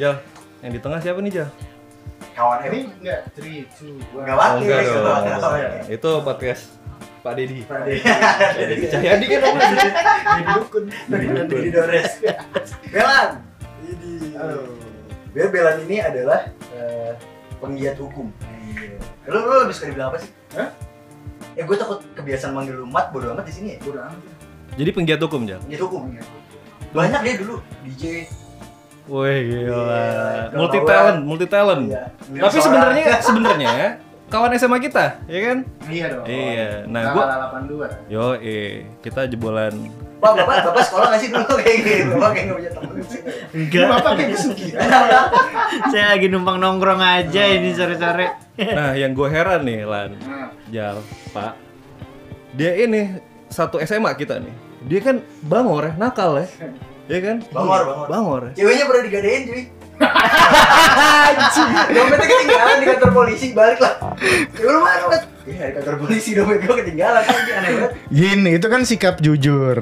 Jal, yang di tengah siapa nih Jal? Kawan Ini enggak 3 2 enggak Oh, wakil. enggak gitu. dong. Oh, iya. Itu podcast Pak Dedi. Pak Dedi. Dedi Cahyadi kan namanya. Jadi dukun. Dan di Dores. Belan. Ini. Halo. Biar Belan ini adalah eh, penggiat hukum. Lu lu lebih suka dibilang apa sih? Hah? Ya gue takut kebiasaan manggil lu mat bodo amat di sini ya. Bodoh amat. Jadi penggiat hukum Jal. Penggiat hukum. Banyak dia dulu DJ. Wih gila. Iya, Multi talent, multi talent. Iya. Tapi sebenarnya sebenarnya kawan SMA kita, ya kan? Iya dong. Iya. Nah, Nah, gua 82. yo eh kita jebolan Pak, bapak, bapak sekolah nggak sih dulu kayak gitu? Bapak kayak nggak punya temen sih. Enggak. Bapak kayak pesugihan. Saya lagi numpang nongkrong aja ini sore-sore. Nah, yang gue heran nih, Lan, Nah, Jal, Pak. Dia ini satu SMA kita nih. Dia kan bangor ya, nakal ya. Iya kan? Bangor, bangor. Bangor. ya. Ceweknya pernah digadein cuy. Dompetnya ketinggalan di kantor polisi, balik lah. Ya lu mana, Mat? Iya, di kantor polisi dompet gua ketinggalan kan aneh banget. Gini, itu kan sikap jujur.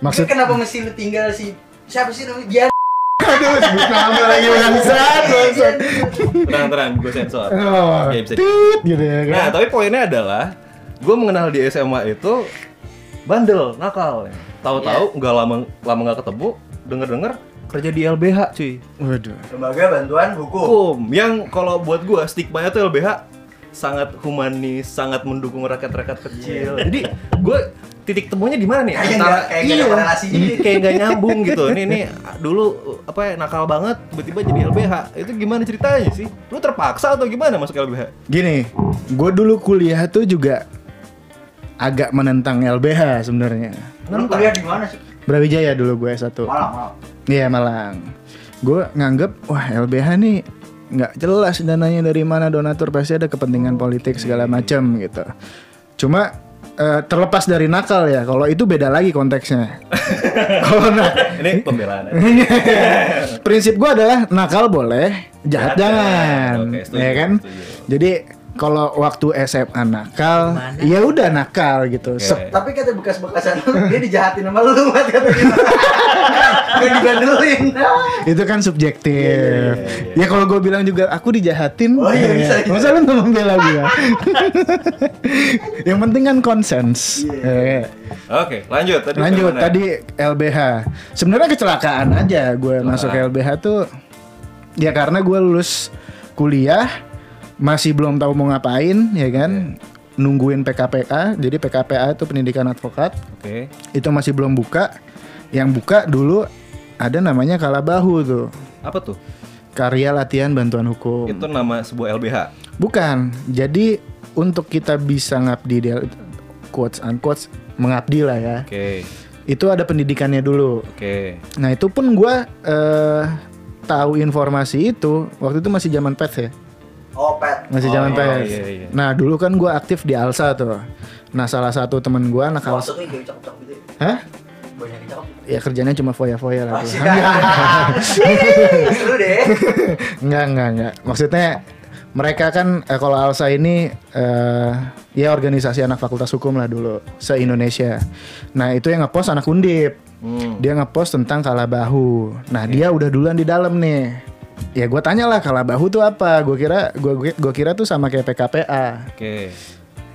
Maksud kenapa mesti lu tinggal si siapa sih namanya? Gian. aduh sebut nama lagi bangsat, bangsat. Tenang, tenang, gue sensor. Oh, Ya, bisa. tit gitu ya kan. Nah, tapi poinnya adalah gue mengenal di SMA itu bandel, nakal. ya. Tahu-tahu nggak lama lama nggak ketemu, denger-denger kerja di LBH, cuy. Waduh. Lembaga Bantuan Hukum. Hukum yang kalau buat gue stigmanya tuh LBH sangat humanis, sangat mendukung rakyat-rakyat kecil. Jadi gue titik temunya di mana nih? Kayak nggak- kayak nggak ada korelasinya. iya, kayak nggak nyambung gitu. Ini nih dulu apa ya nakal banget, tiba-tiba jadi LBH. Itu gimana ceritanya sih? Lu terpaksa atau gimana masuk LBH? Gini, gue dulu kuliah tuh juga agak menentang LBH sebenarnya. Lu kuliah di mana sih? Brawijaya dulu gue S1. Malang, Malang. Iya Malang. Gue nganggep wah LBH nih nggak jelas dananya dari mana donatur pasti ada kepentingan politik segala macam gitu. Cuma eh, terlepas dari nakal ya, kalau itu beda lagi konteksnya. kalau na- Ini pembelaan. aja. prinsip gue adalah nakal boleh, jahat Jahat jangan, jangan. Oke, setuju, ya kan? setuju. Jadi kalau waktu SMA nakal, ya udah nakal gitu. Oke. Se- Tapi kata bekas-bekasan dia dijahatin sama lu, Mat, katanya. Gak dibandelin. itu kan subjektif. Iya, Ya kalau gue bilang juga aku dijahatin, Oh, iya, ya, bisa, bisa. masa lu nggak membela gue? Yang penting kan konsens. Ya. Oke, lanjut tadi. Lanjut ke mana? tadi LBH. Sebenarnya kecelakaan aja gue masuk ke LBH tuh ya karena gue lulus kuliah masih belum tahu mau ngapain ya kan. Nungguin PKPA. Jadi PKPA itu pendidikan advokat. Oke. Itu masih belum buka. Yang buka dulu ada namanya Kalabahu tuh. Apa tuh? Karya latihan bantuan hukum. Itu nama sebuah LBH. Bukan. Jadi untuk kita bisa ngabdi di quotes unquotes mengabdi lah ya. Oke. Itu ada pendidikannya dulu. Oke. Nah itu pun gua eh, tahu informasi itu waktu itu masih zaman pets ya, Oh, pet. masih Oh, zaman iya, pets. iya, iya. Nah dulu kan gua aktif di Alsa tuh. Nah salah satu temen gua anak Alsa, Maksudnya cakep-cakep gitu ya? hah? Ya kerjanya cuma foya-foya lah. Masih tuh. Seru deh. Enggak, enggak, enggak. Maksudnya mereka kan eh, kalau Alsa ini eh, ya organisasi anak fakultas hukum lah dulu se Indonesia. Nah itu yang ngepost anak undip. Hmm. Dia ngepost tentang kalabahu. Nah dia udah duluan di dalam nih. Ya gue tanya lah kalabahu tuh apa? Gue kira gue gue kira tuh sama kayak PKPA. Oke.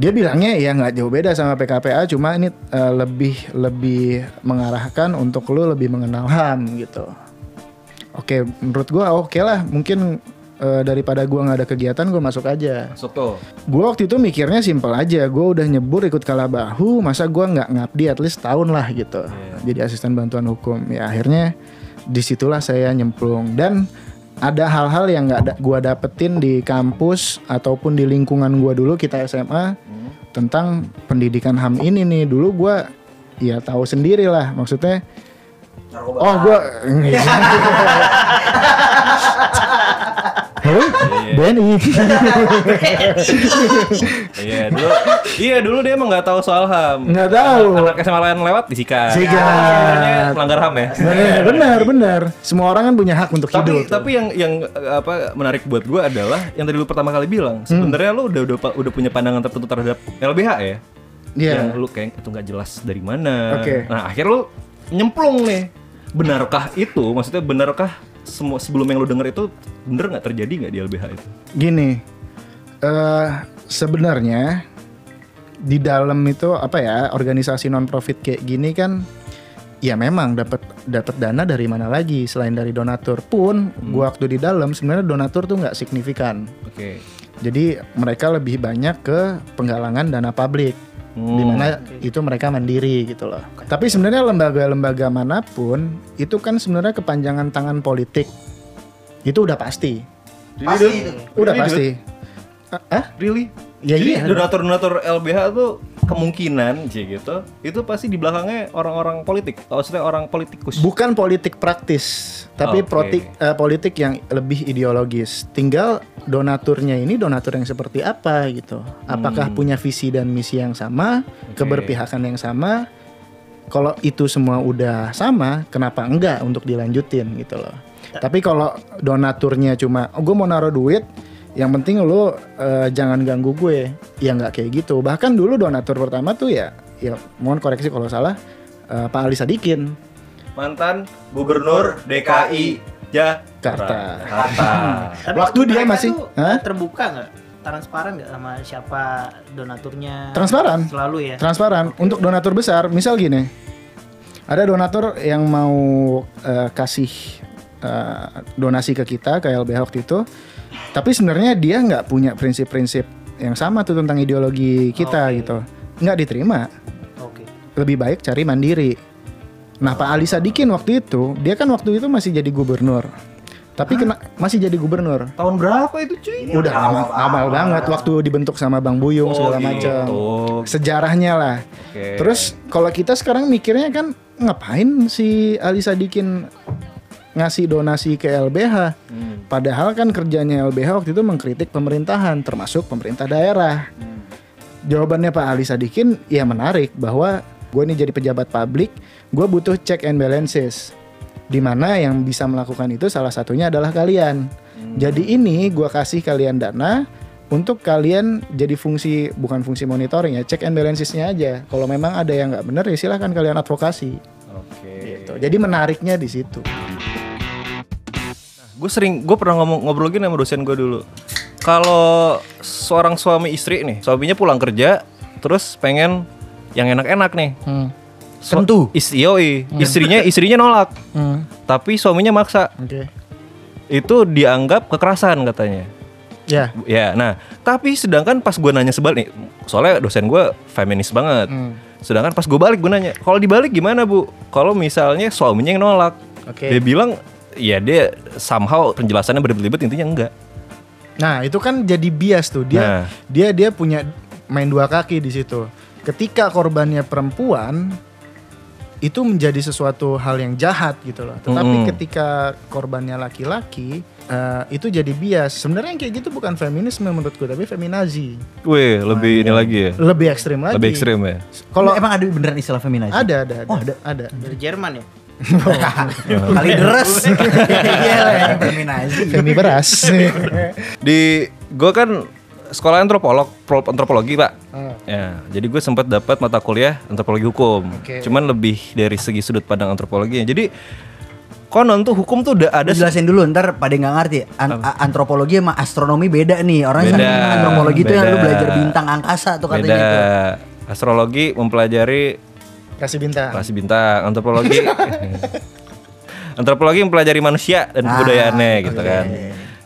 Dia bilangnya ya nggak jauh beda sama PKPA, cuma ini eh, lebih lebih mengarahkan untuk lu lebih mengenal HAM gitu. Oke, menurut gue oke lah. Mungkin eh, daripada gua nggak ada kegiatan, gue masuk aja. Masuk tuh. Gue waktu itu mikirnya simpel aja. Gue udah nyebur ikut kalabahu, masa gua nggak ngabdi at least tahun lah gitu. Jadi asisten bantuan hukum. Ya akhirnya di situlah saya nyemplung dan ada hal-hal yang nggak da gue dapetin di kampus ataupun di lingkungan gua dulu kita SMA tentang pendidikan ham ini nih dulu gua ya tahu sendiri lah maksudnya Narkoba. oh gua Halo? BNI Iya dulu. iya dulu dia emang nggak tahu soal ham. Nggak tahu. Anak SMA lain lewat disikat. Sikat. Akhirnya melanggar ham ya. benar benar benar semua orang kan punya hak untuk tapi hidup tapi yang yang apa menarik buat gue adalah yang tadi lu pertama kali bilang sebenarnya lu udah, udah udah punya pandangan tertentu terhadap LBH ya Iya. yang lu kayak itu nggak jelas dari mana Oke. nah akhirnya lu nyemplung nih benarkah itu maksudnya benarkah semua sebelum yang lu denger itu bener nggak terjadi nggak di LBH itu? Gini, eh sebenarnya di dalam itu apa ya organisasi non profit kayak gini kan, ya memang dapat dapat dana dari mana lagi selain dari donatur pun, gua waktu di dalam sebenarnya donatur tuh nggak signifikan. Oke. Jadi mereka lebih banyak ke penggalangan dana publik. Hmm. di mana itu mereka mandiri gitu loh. Tapi sebenarnya lembaga-lembaga mana pun itu kan sebenarnya kepanjangan tangan politik. Itu udah pasti. Pasti itu. Udah Really, pasti. Ah? Really? Ya Jadi iya. donatur-donatur LBH tuh kemungkinan sih gitu. Itu pasti di belakangnya orang-orang politik. Maksudnya orang politikus. Bukan politik praktis, tapi Oke. politik eh, politik yang lebih ideologis. Tinggal donaturnya ini donatur yang seperti apa gitu. Apakah punya visi dan misi yang sama, keberpihakan yang sama? Kalau itu semua udah sama, kenapa enggak untuk dilanjutin gitu loh. Tapi kalau donaturnya cuma, oh, gue mau naruh duit, yang penting lo eh, jangan ganggu gue, ya nggak kayak gitu. Bahkan dulu donatur pertama tuh ya, ya mohon koreksi kalau salah, eh, Pak Ali Sadikin. Mantan Gubernur DKI Jakarta. Waktu dia masih- terbuka nggak? Transparan nggak sama siapa donaturnya? Transparan. Selalu ya. Transparan. Untuk donatur besar, misal gini, ada donatur yang mau eh, kasih eh, donasi ke kita ke LBH waktu itu, tapi sebenarnya dia nggak punya prinsip-prinsip yang sama tuh tentang ideologi kita Oke. gitu, nggak diterima. Oke. Lebih baik cari mandiri. Nah Pak Ali Sadikin waktu itu, dia kan waktu itu masih jadi gubernur, tapi kena masih jadi gubernur. Tahun berapa itu cuy? Udah lama, lama banget waktu dibentuk sama Bang Buyung segala macam. gitu. Sejarahnya lah. Oke. Terus kalau kita sekarang mikirnya kan ngapain si Ali Sadikin ngasih donasi ke LBH? Hmm. Padahal kan kerjanya LBH waktu itu mengkritik pemerintahan termasuk pemerintah daerah. Jawabannya Pak Ali Sadikin ya menarik bahwa gue ini jadi pejabat publik, gue butuh check and balances. Di mana yang bisa melakukan itu salah satunya adalah kalian. Jadi ini gue kasih kalian dana untuk kalian jadi fungsi bukan fungsi monitoring ya, check and balancesnya aja. Kalau memang ada yang nggak benar ya silahkan kalian advokasi. Oke. Gitu. Jadi menariknya di situ. Gue sering, gue pernah ngomong ngobrol gini sama dosen gue dulu. Kalau seorang suami istri nih, suaminya pulang kerja, terus pengen yang enak-enak nih. So- Tentu. Is, yoi, istrinya istrinya nolak, tapi suaminya maksa. Oke. Itu dianggap kekerasan katanya. Ya. Ya, nah, tapi sedangkan pas gue nanya sebalik nih, soalnya dosen gue feminis banget. Hmm. Sedangkan pas gue balik gue nanya, kalau dibalik gimana bu? Kalau misalnya suaminya yang nolak, Oke. dia bilang, ya dia somehow penjelasannya berbelit-belit intinya enggak. Nah, itu kan jadi bias tuh. Dia Nah. dia dia punya main dua kaki di situ. Ketika korbannya perempuan itu menjadi sesuatu hal yang jahat gitu loh. Tetapi Mm-mm. ketika korbannya laki-laki eh, itu jadi bias. Sebenarnya yang kayak gitu bukan feminisme menurutku, tapi feminazi. Wih, lebih ini lagi ya, Lebih ekstrim lagi. lebih ekstrim ya. Kalau emang ada beneran istilah feminazi? ada ada ada. Oh, ada. ada. Dari Jerman ya. Kali deres. Iya lah yang beras. Di gue kan sekolah antropolog, pro- antropologi pak. Ah. Ya, jadi gue sempat dapat mata kuliah antropologi hukum. Cuman lebih dari segi sudut pandang antropologinya. Jadi konon tuh hukum tuh udah ada jelasin dulu ntar pada nggak ngerti. An- antropologi sama astronomi beda nih. Orang Beda, antropologi itu yang lu beda. belajar bintang angkasa tuh katanya beda. itu. Astrologi mempelajari Kasih bintang. rasi bintang, antropologi antropologi mempelajari manusia dan Ah, kebudayaannya gitu kan.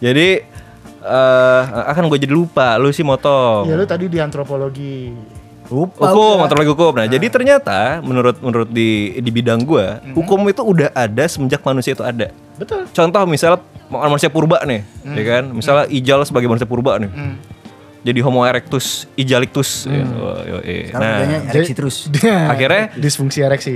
Jadi eh akan gue jadi lupa, lu sih motong. Ya lu tadi di antropologi. Lupa. hukum, antropologi hukum. Nah, jadi ternyata menurut menurut di di bidang gua, hukum itu udah ada semenjak manusia itu ada. Betul. Contoh misalnya manusia purba nih, ya kan? Misalnya Ijal sebagai manusia purba nih. Hmm. Jadi Homo erectus, Ijalictus. Ya, oh, yo, eh. Sekarang Nah, ereksi terus. akhirnya disfungsi ereksi.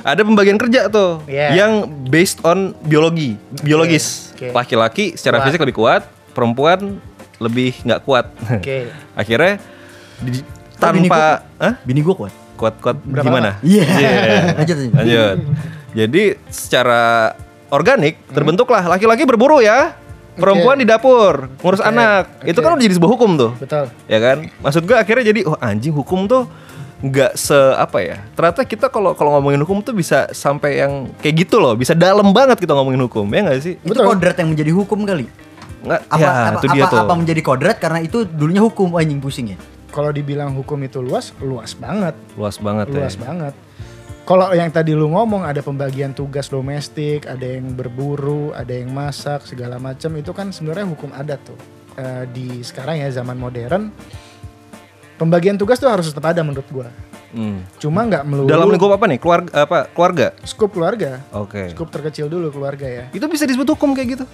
ada pembagian kerja tuh Yeah. yang based on biologi, biologis. Oke. Laki-laki secara Kuat. fisik lebih kuat, perempuan lebih nggak kuat. Oke. Akhirnya di- Oh, bini tanpa Hah? Bini gua kuat. kuat-kuat Berapa gimana? Iya. Iya. Lanjut, lanjut. Lanjut. Jadi secara organik terbentuklah laki-laki berburu ya, perempuan Oke. di dapur ngurus Oke. anak. Itu Oke. kan udah jadi sebuah hukum tuh. Betul. Ya kan? Maksud gue akhirnya jadi oh anjing hukum tuh nggak se apa ya ternyata kita kalau kalau ngomongin hukum tuh bisa sampai yang kayak gitu loh bisa dalam banget kita ngomongin hukum ya nggak sih Itu kodrat yang menjadi hukum kali. nggak Apa ya apa, itu dia apa, tuh apa menjadi kodrat karena itu dulunya hukum Oh, anjing pusing ya. Kalau dibilang hukum itu luas, luas banget, luas banget luas ya banget. Kalau yang tadi lu ngomong ada pembagian tugas domestik, ada yang berburu, ada yang masak, segala macam itu kan sebenarnya hukum adat tuh. Eh, di sekarang ya zaman modern, pembagian tugas tuh harus tetap ada menurut gua. Hmm. Cuma nggak melulu dalam lingkup apa nih keluarga apa keluarga skup keluarga, oke skup terkecil dulu keluarga ya. itu bisa disebut hukum kayak gitu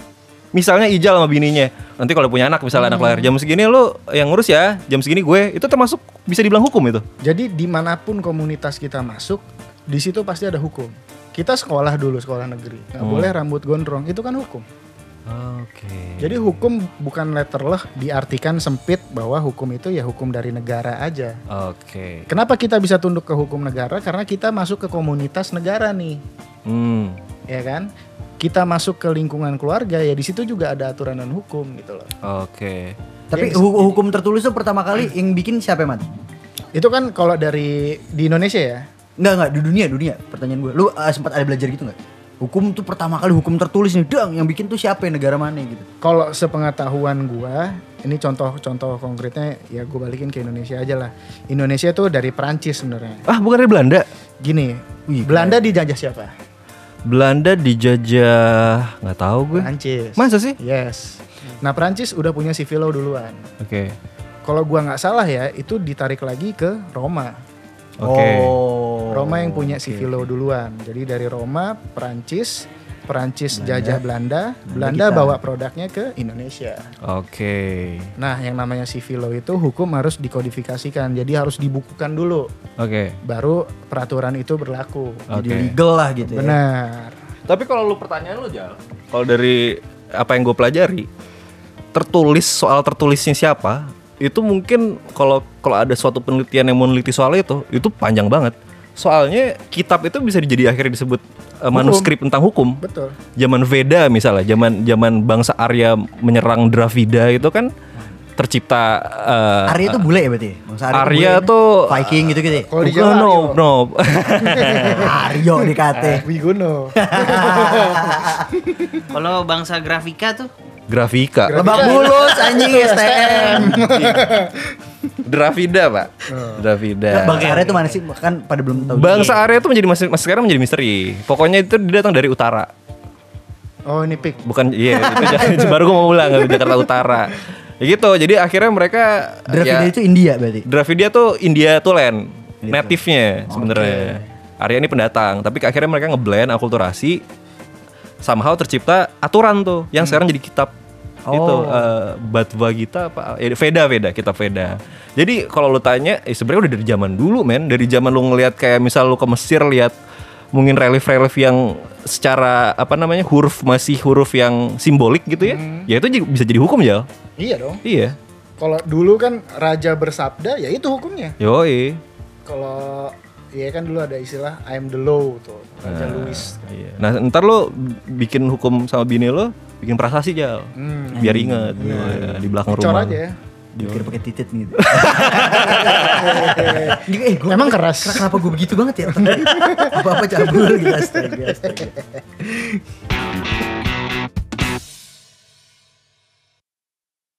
misalnya Ijal sama bininya nanti kalau punya anak misalnya anak lahir jam segini lu yang ngurus ya jam segini gue itu termasuk bisa dibilang hukum itu Jadi di mana pun komunitas kita masuk, di situ pasti ada hukum. Kita sekolah dulu sekolah negeri, nggak Hmm. boleh rambut gondrong, itu kan hukum. oke Jadi hukum bukan letterleh diartikan sempit bahwa hukum itu ya hukum dari negara aja. oke Kenapa kita bisa tunduk ke hukum negara? Karena kita masuk ke komunitas negara nih, hmm ya kan? Kita masuk ke lingkungan keluarga ya di situ juga ada aturan dan hukum gitu loh. oke Tapi Yang- hu- hukum tertulis itu pertama kali yang bikin siapa man? Itu kan kalau dari di Indonesia ya. Enggak enggak di dunia dunia pertanyaan gue. Lu uh, sempat ada belajar gitu nggak? Hukum tuh pertama kali hukum tertulis nih, dang yang bikin tuh siapa ya negara mana gitu. Kalau sepengetahuan gua, ini contoh-contoh konkretnya ya gue balikin ke Indonesia aja lah. Indonesia tuh dari Perancis sebenarnya. ah bukan dari Belanda Gini, Wih, Belanda dijajah siapa? Belanda dijajah nggak tahu gue Perancis. masa sih Yes. Nah Perancis udah punya civil law duluan. oke Kalau gua nggak salah ya, itu ditarik lagi ke Roma. oke Oh. Roma yang punya oke, civil law duluan. Jadi dari Roma, Perancis, Perancis Belanda, jajah Belanda, Belanda kita. bawa produknya ke Indonesia. oke Nah, yang namanya civil law itu hukum harus dikodifikasikan. Jadi harus dibukukan dulu, oke baru peraturan itu berlaku. Jadi Oke. legal lah gitu ya. Benar. Tapi kalau lu pertanyaan lu Jal, kalau dari apa yang gue pelajari, tertulis soal tertulisnya siapa, itu mungkin kalau kalau ada suatu penelitian yang mau meneliti soal itu, itu panjang banget. Soalnya kitab itu bisa jadi akhirnya disebut eh, manuskrip tentang hukum. Betul. Zaman Veda misalnya, zaman zaman bangsa Arya menyerang Dravida itu kan tercipta eh, Arya itu bule ya berarti? Bangsa Arya, Arya bule kan? tuh Viking gitu gitu. Kalau di Jawa no, Aryo. no. Aryo dikate. Wigono. Kalau bangsa grafika tuh Grafika. Lebak bulus anjing STM. Dravida, Pak. Dravida. Bangsa Arya itu mana sih? Kan pada belum tahu. Bangsa Arya itu menjadi masih, masih sekarang menjadi misteri. Pokoknya itu dia datang dari utara. Oh ini pik. Bukan iya itu baru gue mau ulang dari Jakarta Utara. Ya gitu. Jadi akhirnya mereka Dravida ya, itu India berarti. Dravidia tuh India tuh land Gitu. native-nya sebenarnya. Arya ini pendatang, tapi akhirnya mereka ngeblend akulturasi somehow tercipta aturan tuh yang sekarang jadi kitab itu Oh. eh, Bhagavad Gita apa eh, Veda Veda kitab Veda. Jadi kalau lu tanya eh, sebenarnya udah dari zaman dulu men, dari zaman lu ngelihat kayak misal lu ke Mesir lihat mungkin relief-relief yang secara apa namanya huruf masih huruf yang simbolik gitu ya. Ya itu bisa jadi hukum ya. Iya dong. Iya. Kalau dulu kan raja bersabda ya itu hukumnya. Yoi. Kalau ya kan dulu ada istilah I'm the law tuh. Raja Louis. Iya. Nah, ntar lo bikin hukum sama bini lo, bikin prasasti aja. Hmm. Biar inget ya, di belakang Cor rumah. aja ya. Dikira pakai titit gitu. eh, gua, Emang keras. Kenapa gue begitu banget ya? Apa-apa cabul gitu astaga, astaga.